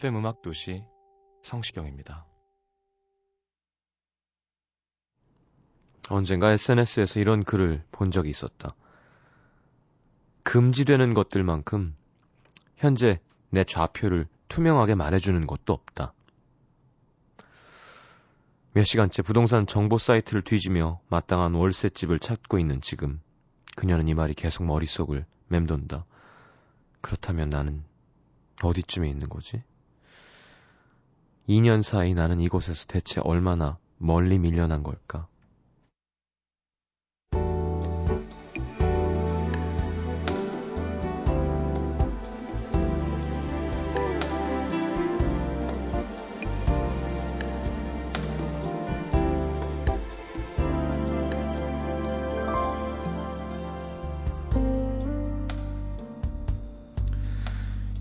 FM 음악 도시 성시경입니다. 언젠가 SNS에서 이런 글을 본 적이 있었다. 금지되는 것들만큼 현재 내 좌표를 투명하게 말해주는 것도 없다. 몇 시간째 부동산 정보 사이트를 뒤지며 마땅한 월세집을 찾고 있는 지금 그녀는 이 말이 계속 머릿속을 맴돈다. 그렇다면 나는 어디쯤에 있는 거지? 2년 사이 나는 이곳에서 대체 얼마나 멀리 밀려난 걸까?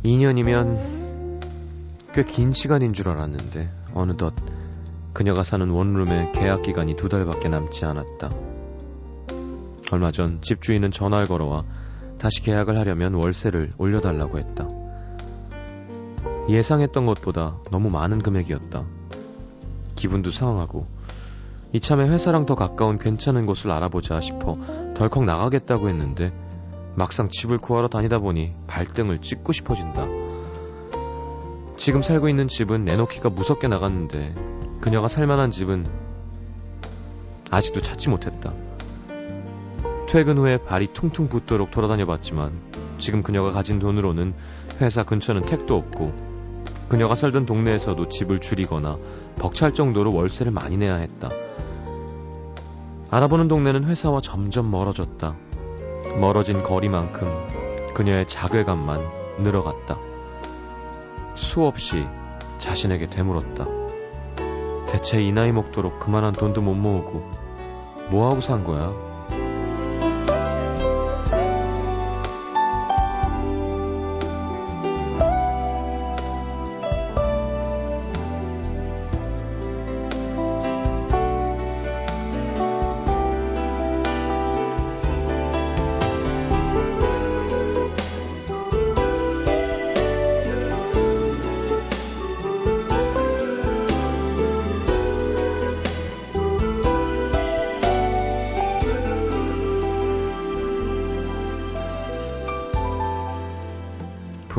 (2년이면) 꽤 긴 시간인 줄 알았는데 어느덧 그녀가 사는 원룸의 계약 기간이 두 달밖에 남지 않았다. 얼마 전 집주인은 전화를 걸어와 다시 계약을 하려면 월세를 올려달라고 했다. 예상했던 것보다 너무 많은 금액이었다. 기분도 상하고 이참에 회사랑 더 가까운 괜찮은 곳을 알아보자 싶어 덜컥 나가겠다고 했는데 막상 집을 구하러 다니다 보니 발등을 찍고 싶어진다. 지금 살고 있는 집은 내놓기가 무섭게 나갔는데 그녀가 살만한 집은 아직도 찾지 못했다. 퇴근 후에 발이 퉁퉁 붓도록 돌아다녀 봤지만 지금 그녀가 가진 돈으로는 회사 근처는 택도 없고 그녀가 살던 동네에서도 집을 줄이거나 벅찰 정도로 월세를 많이 내야 했다. 알아보는 동네는 회사와 점점 멀어졌다. 멀어진 거리만큼 그녀의 자괴감만 늘어갔다. 수없이 자신에게 되물었다. 대체 이 나이 먹도록 그만한 돈도 못 모으고 뭐하고 산 거야?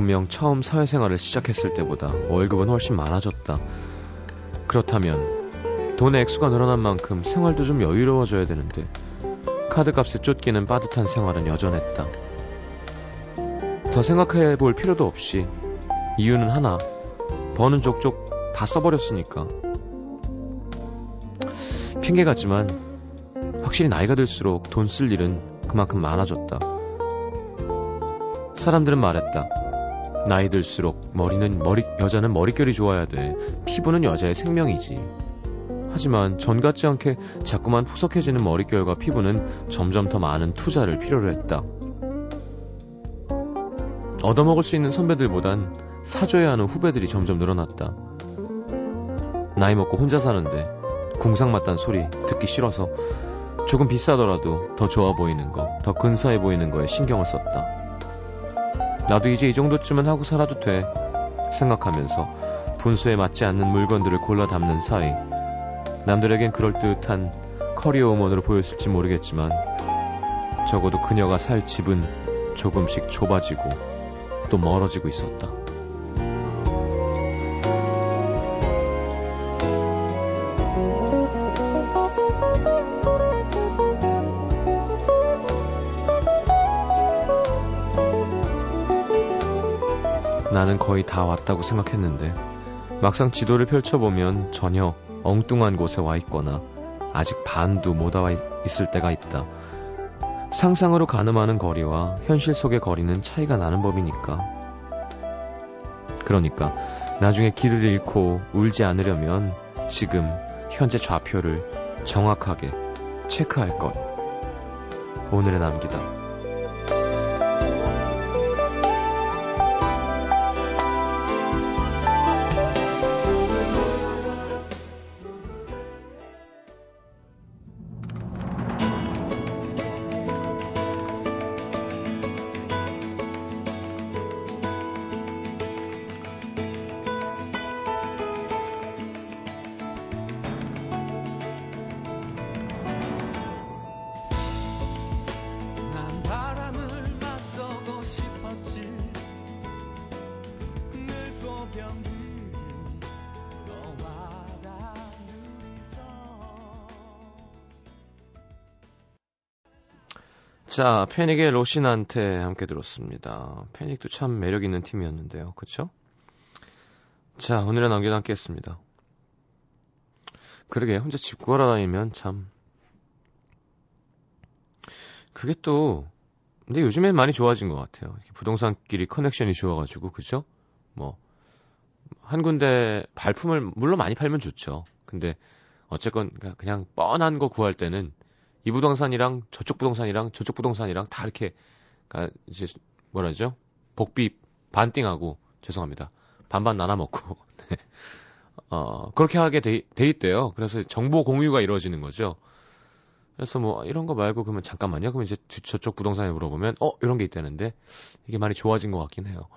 분명 처음 사회생활을 시작했을 때보다 월급은 훨씬 많아졌다. 그렇다면 돈의 액수가 늘어난 만큼 생활도 좀 여유로워져야 되는데 카드값에 쫓기는 빠듯한 생활은 여전했다. 더 생각해 볼 필요도 없이 이유는 하나 버는 족족 다 써버렸으니까 핑계 같지만 확실히 나이가 들수록 돈 쓸 일은 그만큼 많아졌다. 사람들은 말했다. 나이 들수록 머리는 머리 여자는 머릿결이 좋아야 돼. 피부는 여자의 생명이지. 하지만 전 같지 않게 자꾸만 푸석해지는 머릿결과 피부는 점점 더 많은 투자를 필요로 했다. 얻어먹을 수 있는 선배들보단 사줘야 하는 후배들이 점점 늘어났다. 나이 먹고 혼자 사는데 궁상맞단 소리 듣기 싫어서 조금 비싸더라도 더 좋아 보이는 거, 더 근사해 보이는 거에 신경을 썼다. 나도 이제 이 정도쯤은 하고 살아도 돼 생각하면서 분수에 맞지 않는 물건들을 골라 담는 사이 남들에겐 그럴듯한 커리어 우먼으로 보였을지 모르겠지만 적어도 그녀가 살 집은 조금씩 좁아지고 또 멀어지고 있었다. 나는 거의 다 왔다고 생각했는데 막상 지도를 펼쳐보면 전혀 엉뚱한 곳에 와 있거나 아직 반도 못 와 있을 때가 있다. 상상으로 가늠하는 거리와 현실 속의 거리는 차이가 나는 법이니까. 그러니까 나중에 길을 잃고 울지 않으려면 지금 현재 좌표를 정확하게 체크할 것. 오늘의 남기다. 자, 패닉의 로신한테 함께 들었습니다. 패닉도 참 매력 있는 팀이었는데요. 그쵸? 자, 오늘의 남겨 함께 했습니다. 그러게, 혼자 집 구하러 다니면 참. 그게 또, 근데 요즘엔 많이 좋아진 것 같아요. 부동산끼리 커넥션이 좋아가지고, 그죠? 뭐, 한 군데 발품을, 물론 많이 팔면 좋죠. 근데, 어쨌건, 그냥 뻔한 거 구할 때는 이 부동산이랑 저쪽 부동산이랑 저쪽 부동산이랑 다 이렇게 그러니까 이제 뭐라죠? 복비 반띵하고 죄송합니다. 반반 나눠 먹고 네. 어 그렇게 하게 돼, 돼 있대요. 그래서 정보 공유가 이루어지는 거죠. 그래서 뭐 이런 거 말고 그러면 잠깐만요. 그러면 이제 저쪽 부동산에 물어보면 어 이런 게 있다는데 이게 많이 좋아진 것 같긴 해요.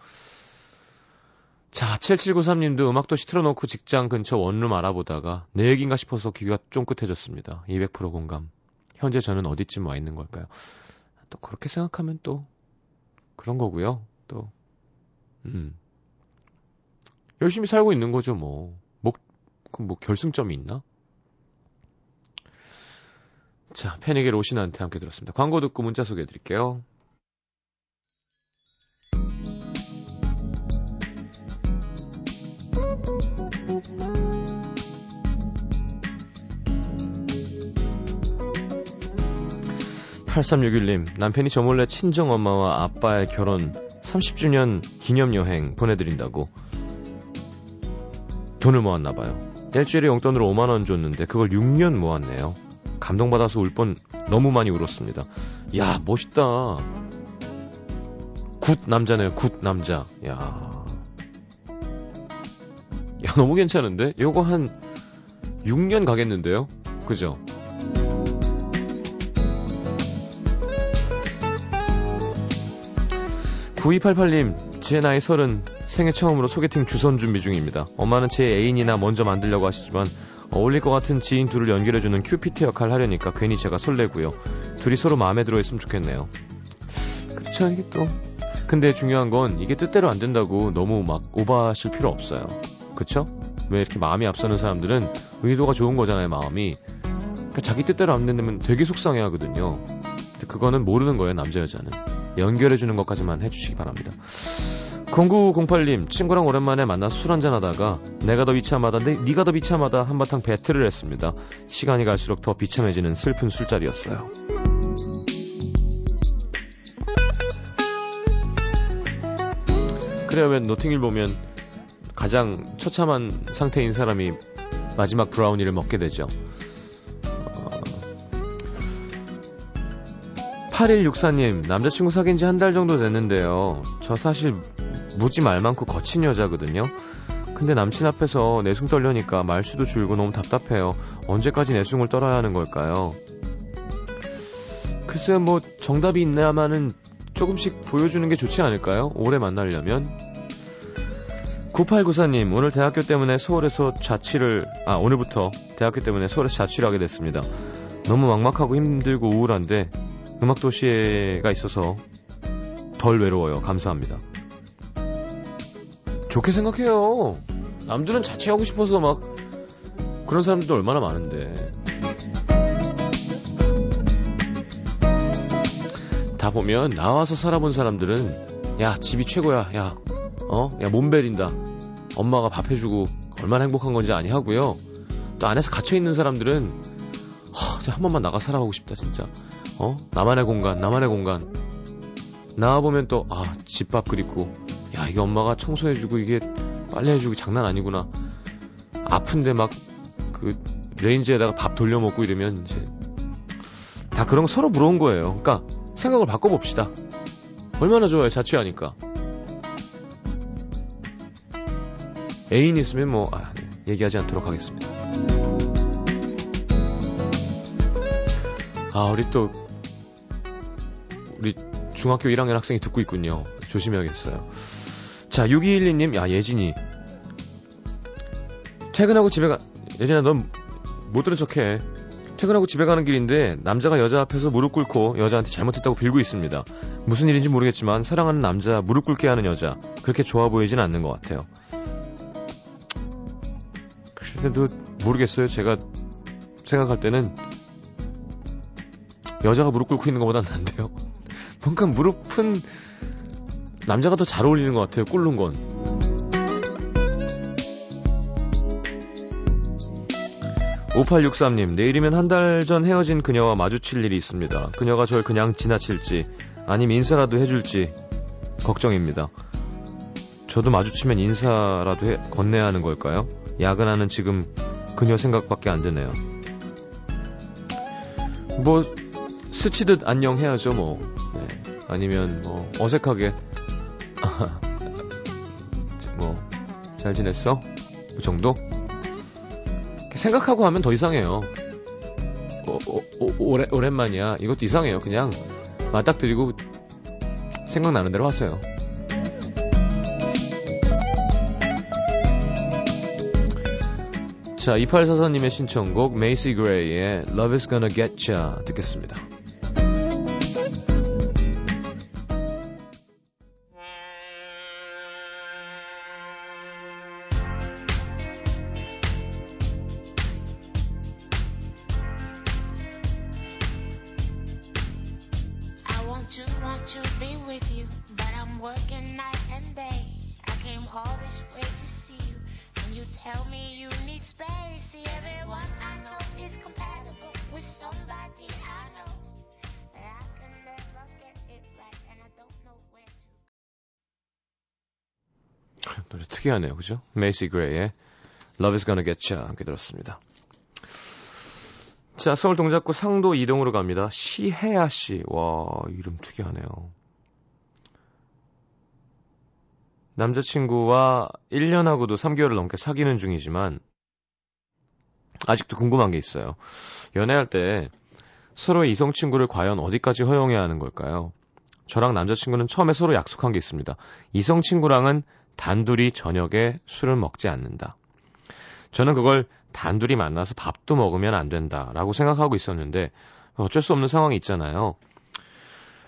자, 7793님도 음악도시 틀어놓고 직장 근처 원룸 알아보다가 내 얘기인가 싶어서 귀가 쫑긋해졌습니다. 200% 공감. 현재 저는 어디쯤 와 있는 걸까요? 또 그렇게 생각하면 또 그런 거고요. 또 음. 열심히 살고 있는 거죠, 뭐. 뭐, 뭐 결승점이 있나? 자, 패닉의 로신한테 함께 들었습니다. 광고 듣고 문자 소개해 드릴게요. 8361님, 남편이 저 몰래 친정 엄마와 아빠의 결혼 30주년 기념 여행 보내드린다고 돈을 모았나봐요. 일주일에 용돈으로 5만원 줬는데 그걸 6년 모았네요. 감동받아서 울 뻔 너무 많이 울었습니다. 야, 멋있다. good 남자네요, good 남자. 야. 야, 너무 괜찮은데? 요거 한 6년 가겠는데요? 그죠? 9288님, 제 나이 서른, 생애 처음으로 소개팅 주선 준비 중입니다. 엄마는 제 애인이나 먼저 만들려고 하시지만 어울릴 것 같은 지인 둘을 연결해주는 큐피트 역할 하려니까 괜히 제가 설레고요. 둘이 서로 마음에 들어 있으면 좋겠네요. 그렇죠, 이게 또. 근데 중요한 건 이게 뜻대로 안 된다고 너무 막 오버하실 필요 없어요. 그쵸? 왜 이렇게 마음이 앞서는 사람들은 의도가 좋은 거잖아요, 마음이. 그러니까 자기 뜻대로 안 된다면 되게 속상해 하거든요. 근데 그거는 모르는 거예요, 남자, 여자는. 연결해주는 것까지만 해주시기 바랍니다. 0908님, 친구랑 오랜만에 만나 술 한잔 하다가 내가 더 비참하다, 내, 네가 더 비참하다 한바탕 배틀을 했습니다. 시간이 갈수록 더 비참해지는 슬픈 술자리였어요. 그래야 왜 노팅힐 보면 가장 처참한 상태인 사람이 마지막 브라우니를 먹게 되죠. 8164님, 남자친구 사귄 지 한 달 정도 됐는데요. 저 사실 무지 말 많고 거친 여자거든요. 근데 남친 앞에서 내숭 떨려니까 말수도 줄고 너무 답답해요. 언제까지 내숭을 떨어야 하는 걸까요? 글쎄요, 뭐, 정답이 있나마는 조금씩 보여주는 게 좋지 않을까요? 오래 만나려면. 9894님, 오늘 대학교 때문에 서울에서 자취를, 아, 오늘부터 대학교 때문에 서울에서 자취를 하게 됐습니다. 너무 막막하고 힘들고 우울한데, 음악도시가 있어서 덜 외로워요. 감사합니다. 좋게 생각해요. 남들은 자취하고 싶어서 막 그런 사람들도 얼마나 많은데. 다 보면 나와서 살아본 사람들은 야 집이 최고야. 야 어? 야, 몸 베린다. 엄마가 밥 해주고 얼마나 행복한 건지 아니 하고요. 또 안에서 갇혀있는 사람들은, 허, 한 번만 나가 살아보고 싶다, 진짜. 어? 나만의 공간, 나만의 공간. 나와보면 또, 아, 집밥 그립고, 야, 이게 엄마가 청소해주고, 이게 빨래해주고 장난 아니구나. 아픈데 막, 그, 레인지에다가 밥 돌려먹고 이러면 이제, 다 그런 거 서로 부러운 거예요. 그러니까, 생각을 바꿔봅시다. 얼마나 좋아요, 자취하니까. 애인 있으면 뭐, 아, 네, 얘기하지 않도록 하겠습니다. 아, 우리 또, 우리 중학교 1학년 학생이 듣고 있군요. 조심해야겠어요. 자, 6212님, 야, 예진이. 퇴근하고 집에 가, 예진아, 넌 못 들은 척 해. 퇴근하고 집에 가는 길인데 남자가 여자 앞에서 무릎 꿇고 여자한테 잘못했다고 빌고 있습니다. 무슨 일인지 모르겠지만 사랑하는 남자 무릎 꿇게 하는 여자 그렇게 좋아 보이진 않는 것 같아요. 그런데도 모르겠어요. 제가 생각할 때는 여자가 무릎 꿇고 있는 것보단 난데요. 뭔가 무릎은 남자가 더 잘 어울리는 것 같아요. 꿇는 건. 5863님, 내일이면 한 달 전 헤어진 그녀와 마주칠 일이 있습니다. 그녀가 절 그냥 지나칠지, 아니면 인사라도 해줄지, 걱정입니다. 저도 마주치면 인사라도 해, 건네야 하는 걸까요? 야근하는 지금 그녀 생각밖에 안 드네요. 뭐, 스치듯 안녕 해야죠, 뭐. 네. 아니면, 뭐, 어색하게, 뭐, 잘 지냈어? 그 정도? 생각하고 하면 더 이상해요. 오, 오, 오, 오래, 오랜만이야. 이것도 이상해요. 그냥 맞닥뜨리고 생각나는 대로 하세요. 자, 2844님의 신청곡 메이시 그레이의 Love is Gonna Get Ya 듣겠습니다. 특이하네요. 그죠? 메이시 그레이의 Love is Gonna Get Ya 함께 들었습니다. 자, 서울 동작구 상도 이동으로 갑니다. 시혜아 씨. 와, 이름 특이하네요. 남자친구와 1년하고도 3개월을 넘게 사귀는 중이지만 아직도 궁금한 게 있어요. 연애할 때 서로의 이성 친구를 과연 어디까지 허용해야 하는 걸까요? 저랑 남자친구는 처음에 서로 약속한 게 있습니다. 이성 친구랑은 단둘이 저녁에 술을 먹지 않는다. 저는 그걸 단둘이 만나서 밥도 먹으면 안 된다라고 생각하고 있었는데 어쩔 수 없는 상황이 있잖아요.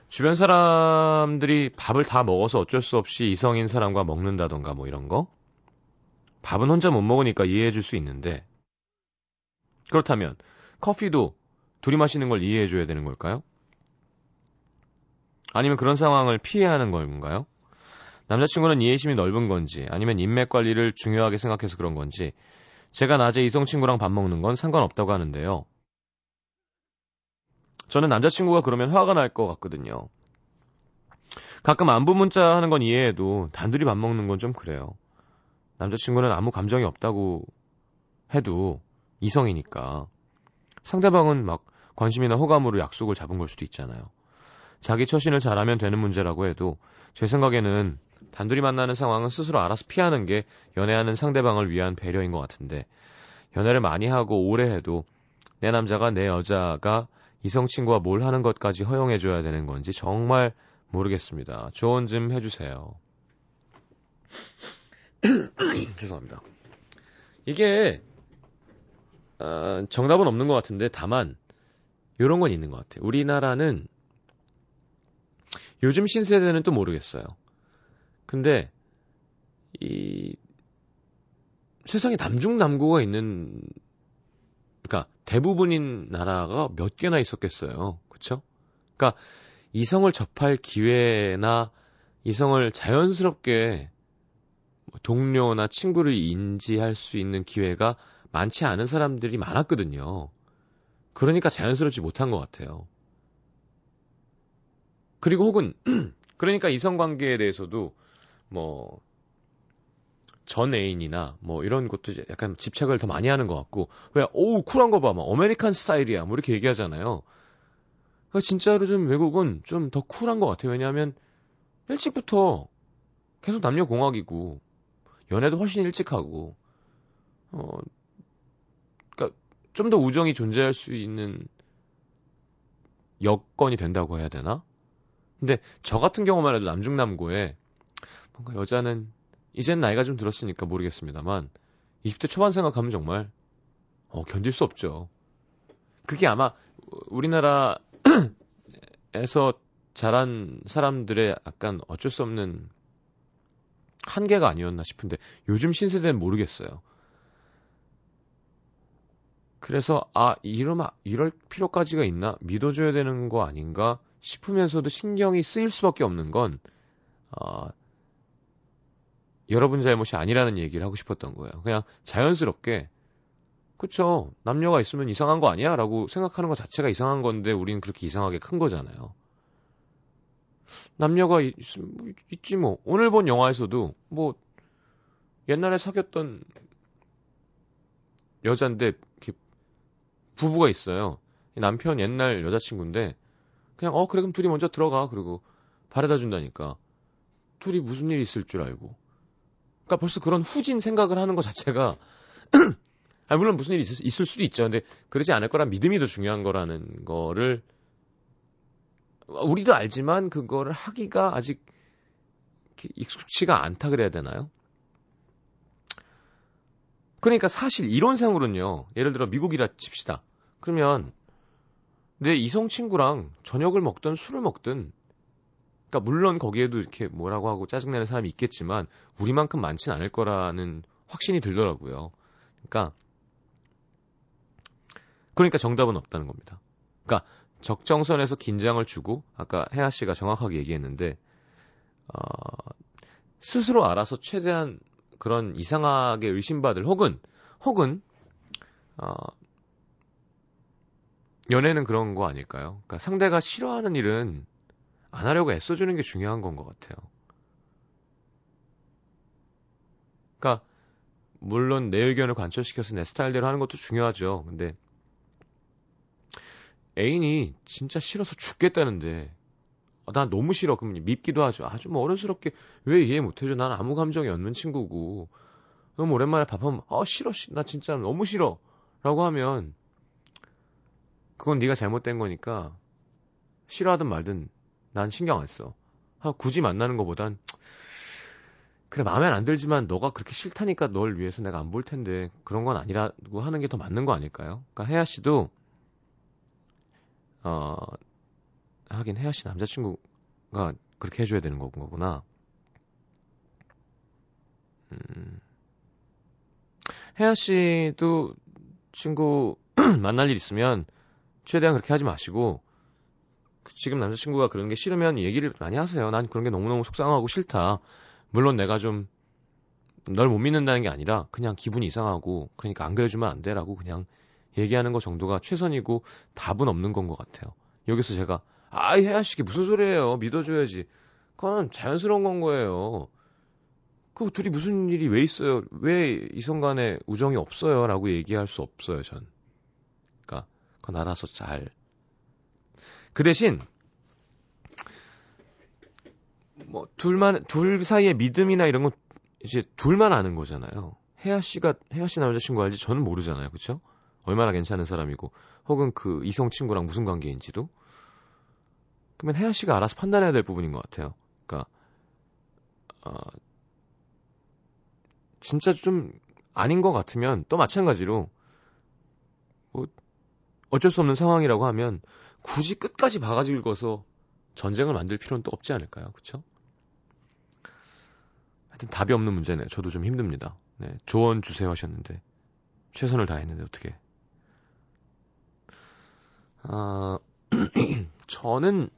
주변 사람들이 밥을 다 먹어서 어쩔 수 없이 이성인 사람과 먹는다던가 뭐 이런 거? 밥은 혼자 못 먹으니까 이해해 줄 수 있는데 그렇다면 커피도 둘이 마시는 걸 이해해 줘야 되는 걸까요? 아니면 그런 상황을 피해야 하는 건가요? 남자친구는 이해심이 넓은 건지 아니면 인맥 관리를 중요하게 생각해서 그런 건지 제가 낮에 이성 친구랑 밥 먹는 건 상관없다고 하는데요. 저는 남자친구가 그러면 화가 날 것 같거든요. 가끔 안부 문자 하는 건 이해해도 단둘이 밥 먹는 건 좀 그래요. 남자친구는 아무 감정이 없다고 해도 이성이니까 상대방은 막 관심이나 호감으로 약속을 잡은 걸 수도 있잖아요. 자기 처신을 잘하면 되는 문제라고 해도 제 생각에는 단둘이 만나는 상황은 스스로 알아서 피하는 게 연애하는 상대방을 위한 배려인 것 같은데 연애를 많이 하고 오래 해도 내 남자가 내 여자가 이성 친구와 뭘 하는 것까지 허용해 줘야 되는 건지 정말 모르겠습니다. 조언 좀 해주세요. 죄송합니다. 이게 어, 정답은 없는 것 같은데 다만 이런 건 있는 것 같아요. 우리나라는 요즘 신세대는 또 모르겠어요. 근데 이 세상에 남중남고가 있는 그러니까 대부분인 나라가 몇 개나 있었겠어요. 그렇죠? 그러니까 이성을 접할 기회나 이성을 자연스럽게 뭐 동료나 친구를 인지할 수 있는 기회가 많지 않은 사람들이 많았거든요. 그러니까 자연스럽지 못한 것 같아요. 그리고 혹은 그러니까 이성 관계에 대해서도 뭐 전 애인이나 뭐 이런 것도 약간 집착을 더 많이 하는 것 같고 왜 오우 쿨한 거 봐, 막 어메리칸 스타일이야, 뭐 이렇게 얘기하잖아요. 그러니까 진짜로 좀 외국은 좀 더 쿨한 것 같아요. 왜냐하면 일찍부터 계속 남녀 공학이고 연애도 훨씬 일찍 하고 어 그러니까 좀 더 우정이 존재할 수 있는 여건이 된다고 해야 되나? 근데 저 같은 경우만 해도 남중남고에 뭔가 여자는 이젠 나이가 좀 들었으니까 모르겠습니다만 20대 초반 생각하면 정말 어, 견딜 수 없죠. 그게 아마 우리나라에서 자란 사람들의 약간 어쩔 수 없는 한계가 아니었나 싶은데 요즘 신세대는 모르겠어요. 그래서 아 이러면 이럴 필요까지가 있나 믿어줘야 되는 거 아닌가 싶으면서도 신경이 쓰일 수밖에 없는 건 어, 여러분 잘못이 아니라는 얘기를 하고 싶었던 거예요. 그냥 자연스럽게 그쵸 남녀가 있으면 이상한 거 아니야? 라고 생각하는 것 자체가 이상한 건데 우리는 그렇게 이상하게 큰 거잖아요. 남녀가 있, 있지 뭐 오늘 본 영화에서도 뭐 옛날에 사귀었던 여잔데 부부가 있어요. 남편 옛날 여자친구인데 그냥 어 그래 그럼 둘이 먼저 들어가 그리고 바래다 준다니까 둘이 무슨 일이 있을 줄 알고 그러니까 벌써 그런 후진 생각을 하는 것 자체가 아 물론 무슨 일이 있을, 있을 수도 있죠 근데 그러지 않을 거란 믿음이 더 중요한 거라는 거를 우리도 알지만 그거를 하기가 아직 익숙치가 않다 그래야 되나요? 그러니까 사실 이론상으로는요. 예를 들어 미국이라 칩시다. 그러면 내 이성 친구랑 저녁을 먹든 술을 먹든 그러니까 물론 거기에도 이렇게 뭐라고 하고 짜증내는 사람이 있겠지만 우리만큼 많진 않을 거라는 확신이 들더라고요. 그러니까 그러니까 정답은 없다는 겁니다. 그러니까 적정선에서 긴장을 주고 아까 혜아 씨가 정확하게 얘기했는데 어, 스스로 알아서 최대한 그런 이상하게 의심받을 혹은 혹은 어, 연애는 그런 거 아닐까요? 그러니까 상대가 싫어하는 일은 안 하려고 애써주는 게 중요한 건 것 같아요. 그러니까 물론 내 의견을 관철시켜서 내 스타일대로 하는 것도 중요하죠. 근데 애인이 진짜 싫어서 죽겠다는데 아, 난 너무 싫어. 그럼 밉기도 하죠. 아주 뭐 어른스럽게 왜 이해 못해줘? 난 아무 감정이 없는 친구고. 그럼 오랜만에 밥하면 아 싫어, 나 진짜 너무 싫어. 라고 하면 그건 네가 잘못된 거니까 싫어하든 말든 난 신경 안 써. 아, 굳이 만나는 것보단 그래 마음에 안 들지만 너가 그렇게 싫다니까 널 위해서 내가 안 볼 텐데 그런 건 아니라고 하는 게 더 맞는 거 아닐까요? 그러니까 혜아 씨도 어 하긴 혜아 씨 남자친구가 그렇게 해줘야 되는 거구나. 음. 혜아 씨도 친구 만날 일 있으면 최대한 그렇게 하지 마시고 지금 남자친구가 그런 게 싫으면 얘기를 많이 하세요. 난 그런 게 너무너무 속상하고 싫다. 물론 내가 좀 널 못 믿는다는 게 아니라 그냥 기분이 이상하고 그러니까 안 그래주면 안 돼라고 그냥 얘기하는 것 정도가 최선이고 답은 없는 건 것 같아요. 여기서 제가 아이 혜아씨 무슨 소리예요. 믿어줘야지. 그건 자연스러운 건 거예요. 그 둘이 무슨 일이 왜 있어요? 왜 이성 간에 우정이 없어요? 라고 얘기할 수 없어요, 전. 그건 알아서 잘. 그 대신, 뭐, 둘만, 둘 사이의 믿음이나 이런 건 이제 둘만 아는 거잖아요. 혜아 씨가, 혜아 씨 남자친구 알지 저는 모르잖아요. 그쵸? 얼마나 괜찮은 사람이고, 혹은 그 이성 친구랑 무슨 관계인지도. 그러면 혜아 씨가 알아서 판단해야 될 부분인 것 같아요. 그니까, 어, 진짜 좀 아닌 것 같으면 또 마찬가지로, 뭐, 어쩔 수 없는 상황이라고 하면 굳이 끝까지 바가지 긁어서 전쟁을 만들 필요는 또 없지 않을까요? 그쵸? 하여튼 답이 없는 문제네요. 저도 좀 힘듭니다. 네, 조언 주세요 하셨는데 최선을 다했는데 어떻게? 아 저는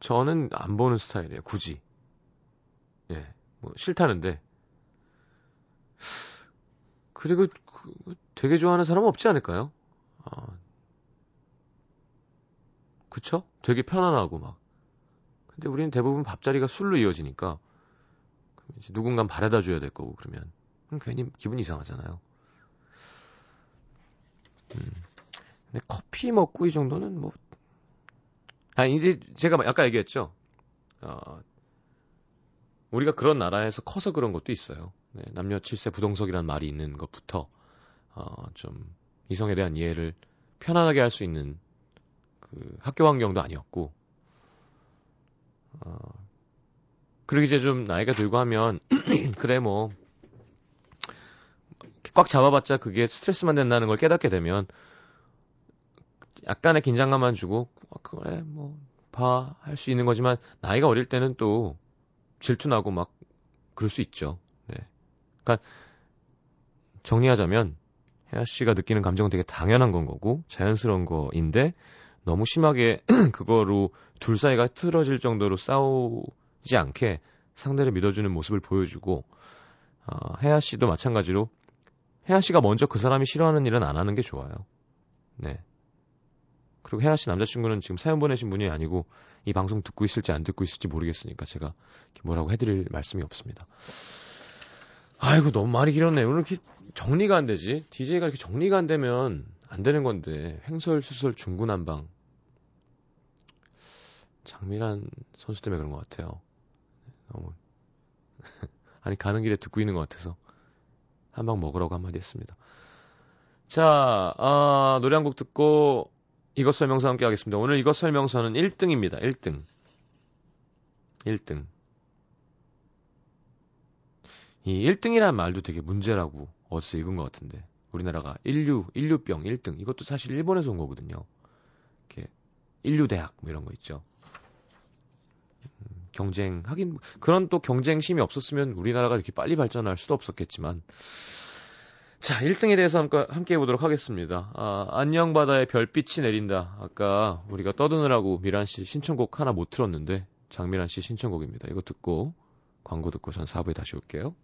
저는 안 보는 스타일이에요. 굳이 예, 뭐 싫다는데. 그리고 그, 되게 좋아하는 사람 없지 않을까요? 아, 그쵸? 되게 편안하고 막. 근데 우리는 대부분 밥자리가 술로 이어지니까 누군가 바래다 줘야 될 거고 그러면 괜히 기분 이상하잖아요. 음. 근데 커피 먹고 이 정도는 뭐, 아, 이제 제가 아까 얘기했죠. 어, 우리가 그런 나라에서 커서 그런 것도 있어요. 네, 남녀 칠세 부동석이라는 말이 있는 것부터, 어, 좀, 이성에 대한 이해를 편안하게 할 수 있는 그 학교 환경도 아니었고, 어, 그리고 이제 좀 나이가 들고 하면, 그래, 뭐, 꽉 잡아봤자 그게 스트레스만 된다는 걸 깨닫게 되면, 약간의 긴장감만 주고, 어, 그래, 뭐, 봐, 할 수 있는 거지만, 나이가 어릴 때는 또 질투나고 막, 그럴 수 있죠. 네. 그니까, 정리하자면, 혜아 씨가 느끼는 감정은 되게 당연한 건 거고, 자연스러운 거인데, 너무 심하게 그거로 둘 사이가 틀어질 정도로 싸우지 않게 상대를 믿어주는 모습을 보여주고, 어, 혜아 씨도 마찬가지로, 혜아 씨가 먼저 그 사람이 싫어하는 일은 안 하는 게 좋아요. 네. 그리고 혜아 씨 남자친구는 지금 사연 보내신 분이 아니고 이 방송 듣고 있을지 안 듣고 있을지 모르겠으니까 제가 뭐라고 해드릴 말씀이 없습니다. 아이고 너무 말이 길었네. 오늘 이렇게 정리가 안 되지. DJ가 이렇게 정리가 안 되면 안 되는 건데 횡설수설 중구난방. 장미란 선수 때문에 그런 것 같아요. 너무 아니 가는 길에 듣고 있는 것 같아서 한 방 먹으라고 한마디 했습니다. 자, 아, 노래 한 곡 듣고 이것 설명서 함께 하겠습니다. 오늘 이것 설명서는 1등입니다. 1등. 1등. 이 1등이라는 말도 되게 문제라고 어디서 읽은 것 같은데. 우리나라가 인류, 인류병 1등. 이것도 사실 일본에서 온 거거든요. 이렇게 인류대학 뭐 이런 거 있죠. 음, 경쟁, 하긴 그런 또 경쟁심이 없었으면 우리나라가 이렇게 빨리 발전할 수도 없었겠지만 자, 1등에 대해서 함께, 함께 해보도록 하겠습니다. 아, 안녕 바다에 별빛이 내린다. 아까 우리가 떠드느라고 미란 씨 신청곡 하나 못 틀었는데, 장미란 씨 신청곡입니다. 이거 듣고, 광고 듣고 전 4부에 다시 올게요.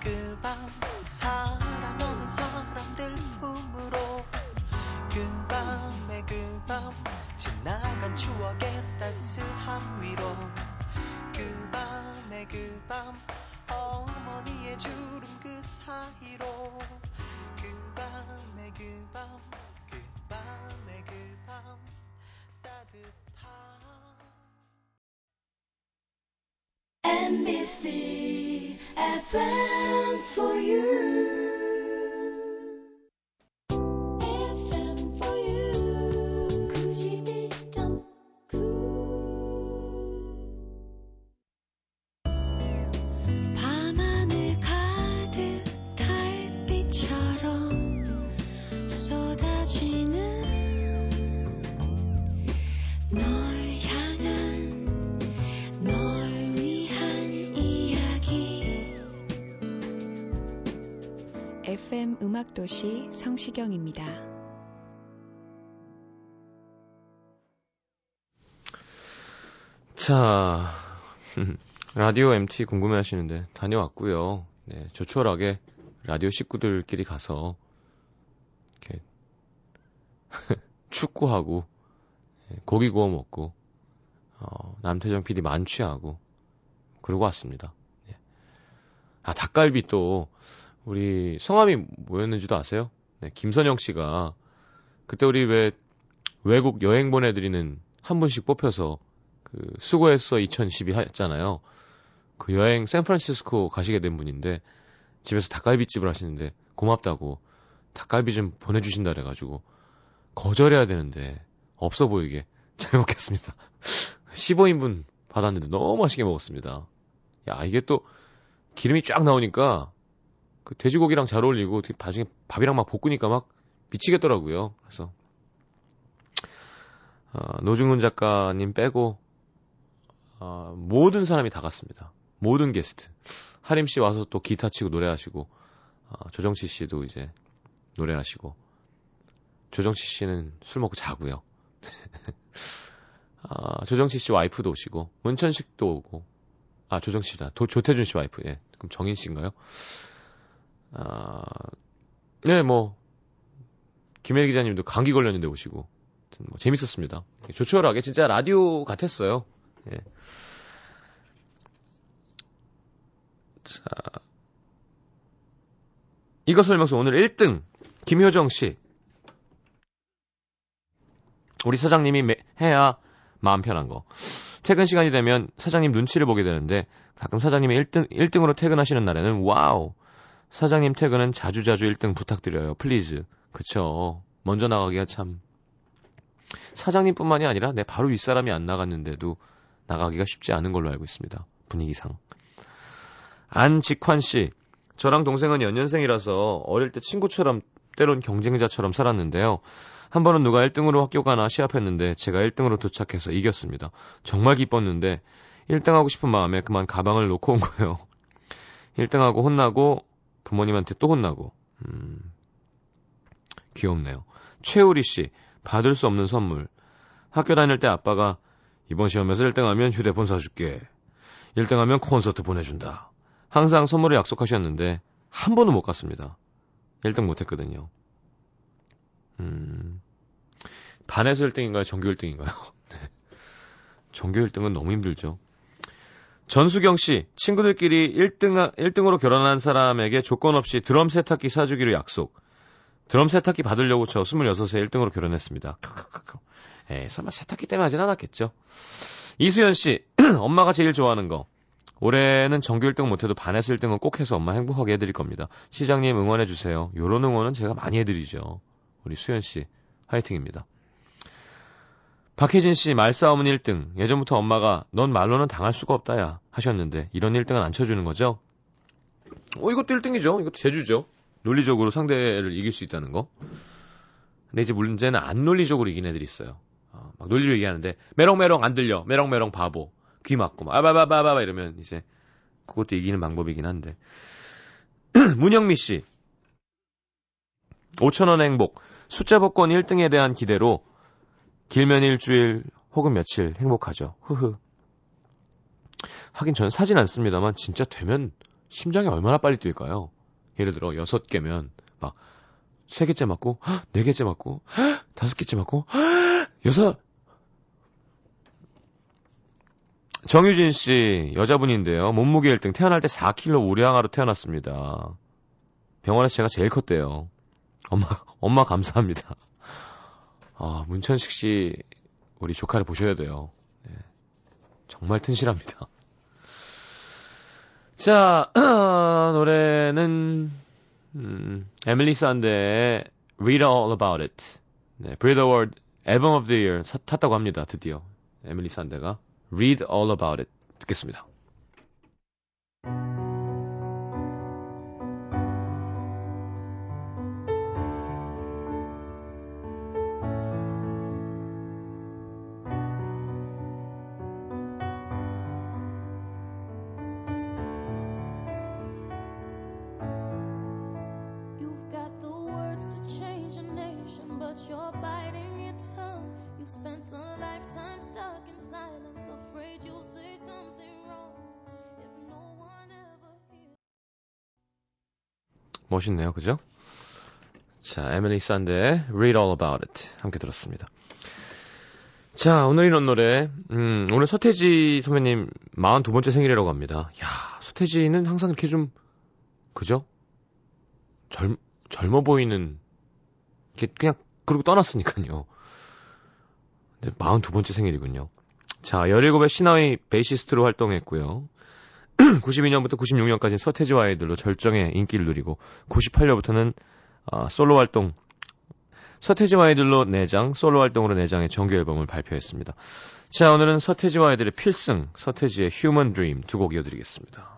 그 밤 사랑하는 사람들 품으로. 그 밤에 그 밤 지나간 추억의 따스함 위로. 그 밤에 그 밤 어머니의 주름 그 사이로. 그 밤에 그 밤 그 밤에 그 밤 따뜻한 MBC FM for you 음악도시 성시경입니다. 자, 라디오 MT 궁금해 하시는데 다녀왔고요. 네, 조촐하게 라디오 식구들끼리 가서 이렇게 축구하고 예, 고기 구워 먹고 어, 남태정 PD 만취하고 그러고 왔습니다. 예. 아 닭갈비 또 우리 성함이 뭐였는지도 아세요? 네, 김선영 씨가 그때 우리 왜 외국 여행 보내드리는 한 분씩 뽑혀서 그 수고했어 2012 했잖아요. 그 여행 샌프란시스코 가시게 된 분인데 집에서 닭갈비집을 하시는데 고맙다고 닭갈비 좀 보내주신다 그래가지고 거절해야 되는데 없어 보이게 잘 먹겠습니다. 15인분 받았는데 너무 맛있게 먹었습니다. 야 이게 또 기름이 쫙 나오니까 그 돼지고기랑 잘 어울리고 나중에 밥이랑 막 볶으니까 막 미치겠더라고요. 그래서 어, 노중훈 작가님 빼고 어, 모든 사람이 다 갔습니다. 모든 게스트. 하림 씨 와서 또 기타 치고 노래하시고 어, 조정치 씨도 이제 노래하시고 조정치 씨는 술 먹고 자고요. 아, 조정치 씨 와이프도 오시고 문천식도 오고 아 조정치다 도, 조태준 씨 와이프 예 그럼 정인 씨인가요? 아, 네, 뭐, 김혜리 기자님도 감기 걸렸는데 오시고, 뭐 재밌었습니다. 조촐하게, 진짜 라디오 같았어요. 예. 자. 이것 설명서 오늘 1등, 김효정 씨. 우리 사장님이 매, 해야 마음 편한 거. 퇴근 시간이 되면 사장님 눈치를 보게 되는데 가끔 사장님이 1등, 1등으로 퇴근하시는 날에는 wow. 사장님 퇴근은 자주자주 1등 부탁드려요. please. 그쵸. 먼저 나가기가 참. 사장님뿐만이 아니라 내 바로 윗사람이 안 나갔는데도 나가기가 쉽지 않은 걸로 알고 있습니다. 분위기상. 안직환 씨. 저랑 동생은 연년생이라서 어릴 때 친구처럼 때론 경쟁자처럼 살았는데요. 한 번은 누가 1등으로 학교 가나 시합했는데 제가 1등으로 도착해서 이겼습니다. 정말 기뻤는데 1등하고 싶은 마음에 그만 가방을 놓고 온 거예요. 1등하고 혼나고 부모님한테 또 혼나고. 음, 귀엽네요. 최우리 씨, 받을 수 없는 선물. 학교 다닐 때 아빠가 이번 시험에서 1등하면 휴대폰 사줄게. 1등하면 콘서트 보내준다. 항상 선물을 약속하셨는데 한 번은 못 갔습니다. 1등 못했거든요. 음, 반에서 1등인가요? 전교 1등인가요? 네. 전교 1등은 너무 힘들죠. 전수경 씨, 친구들끼리 1등, 1등으로 결혼한 사람에게 조건 없이 드럼 세탁기 사주기로 약속. 드럼 세탁기 받으려고 저 26세 1등으로 결혼했습니다. 에이, 설마 세탁기 때문에 하진 않았겠죠. 이수연 씨, 엄마가 제일 좋아하는 거. 올해는 정규 1등 못해도 반에서 1등은 꼭 해서 엄마 행복하게 해드릴 겁니다. 시장님 응원해주세요. 요런 응원은 제가 많이 해드리죠. 우리 수연 씨, 화이팅입니다. 박혜진 씨 말싸움은 1등. 예전부터 엄마가 넌 말로는 당할 수가 없다야 하셨는데 이런 1등은 안 쳐주는 거죠? 어 이것도 1등이죠. 이것도 제주죠. 논리적으로 상대를 이길 수 있다는 거. 근데 이제 문제는 안 논리적으로 이긴 애들이 있어요. 어, 막 논리로 얘기하는데 메롱메롱 안 들려. 메롱메롱 바보. 귀 막고 막 아바바바바 이러면 이제 그것도 이기는 방법이긴 한데. 문영미 씨. 5천원 행복. 숫자 복권 1등에 대한 기대로 길면 일주일 혹은 며칠 행복하죠. 흐흐. 하긴 저는 사진 않습니다만 진짜 되면 심장이 얼마나 빨리 뛸까요? 예를 들어 여섯 개면 막 세 개째 맞고 네 개째 맞고 다섯 개째 맞고 여섯 정유진 씨 여자분인데요. 몸무게 1등 태어날 때 4kg 우량아로 태어났습니다. 병원에서 제가 제일 컸대요. 엄마 엄마 감사합니다. 아, 문천식 씨, 우리 조카를 보셔야 돼요. 네. 정말 튼실합니다. 자, 노래는, 음, 에밀리 산데의 Read All About It. 네, Breathe Award 앨범 오브 더 이어 탔다고 합니다. 드디어. 에밀리 산데가 Read All About It 듣겠습니다. 멋있네요. 그죠? 자, 에밀리 산데의 Read All About It 함께 들었습니다. 자, 오늘 이런 노래 음, 오늘 서태지 선배님 42번째 생일이라고 합니다. 야, 서태지는 항상 이렇게 좀 그죠? 젊 젊어 보이는 이렇게 그냥 그러고 떠났으니까요. 근데 42번째 생일이군요. 자, 17의 신화의 베이시스트로 활동했고요. 92년부터 96년까지 서태지와 아이들로 절정의 인기를 누리고 98년부터는 어, 솔로 활동 서태지와 아이들로 내장, 솔로 활동으로 내장의 정규 앨범을 발표했습니다. 자, 오늘은 서태지와 아이들의 필승, 서태지의 휴먼 드림 두 곡 이어드리겠습니다.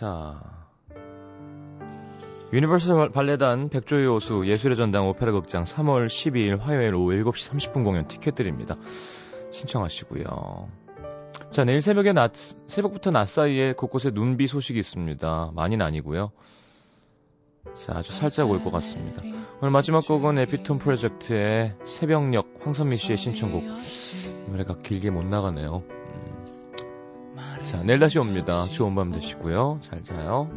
자, 유니버설 발레단 백조의 호수 예술의 전당 오페라 극장 3월 12일 화요일 오후 7시 30분 공연 티켓 드립니다. 신청하시고요. 자, 내일 새벽에 낮, 새벽부터 낮 사이에 곳곳에 눈비 소식이 있습니다. 많이는 아니고요. 자, 아주 살짝 올 것 같습니다. 오늘 마지막 곡은 에피톤 프로젝트의 새벽녘 황선미 씨의 신청곡. 노래가 길게 못 나가네요. 자, 내일 다시 옵니다. 좋은 밤 되시고요. 잘 자요.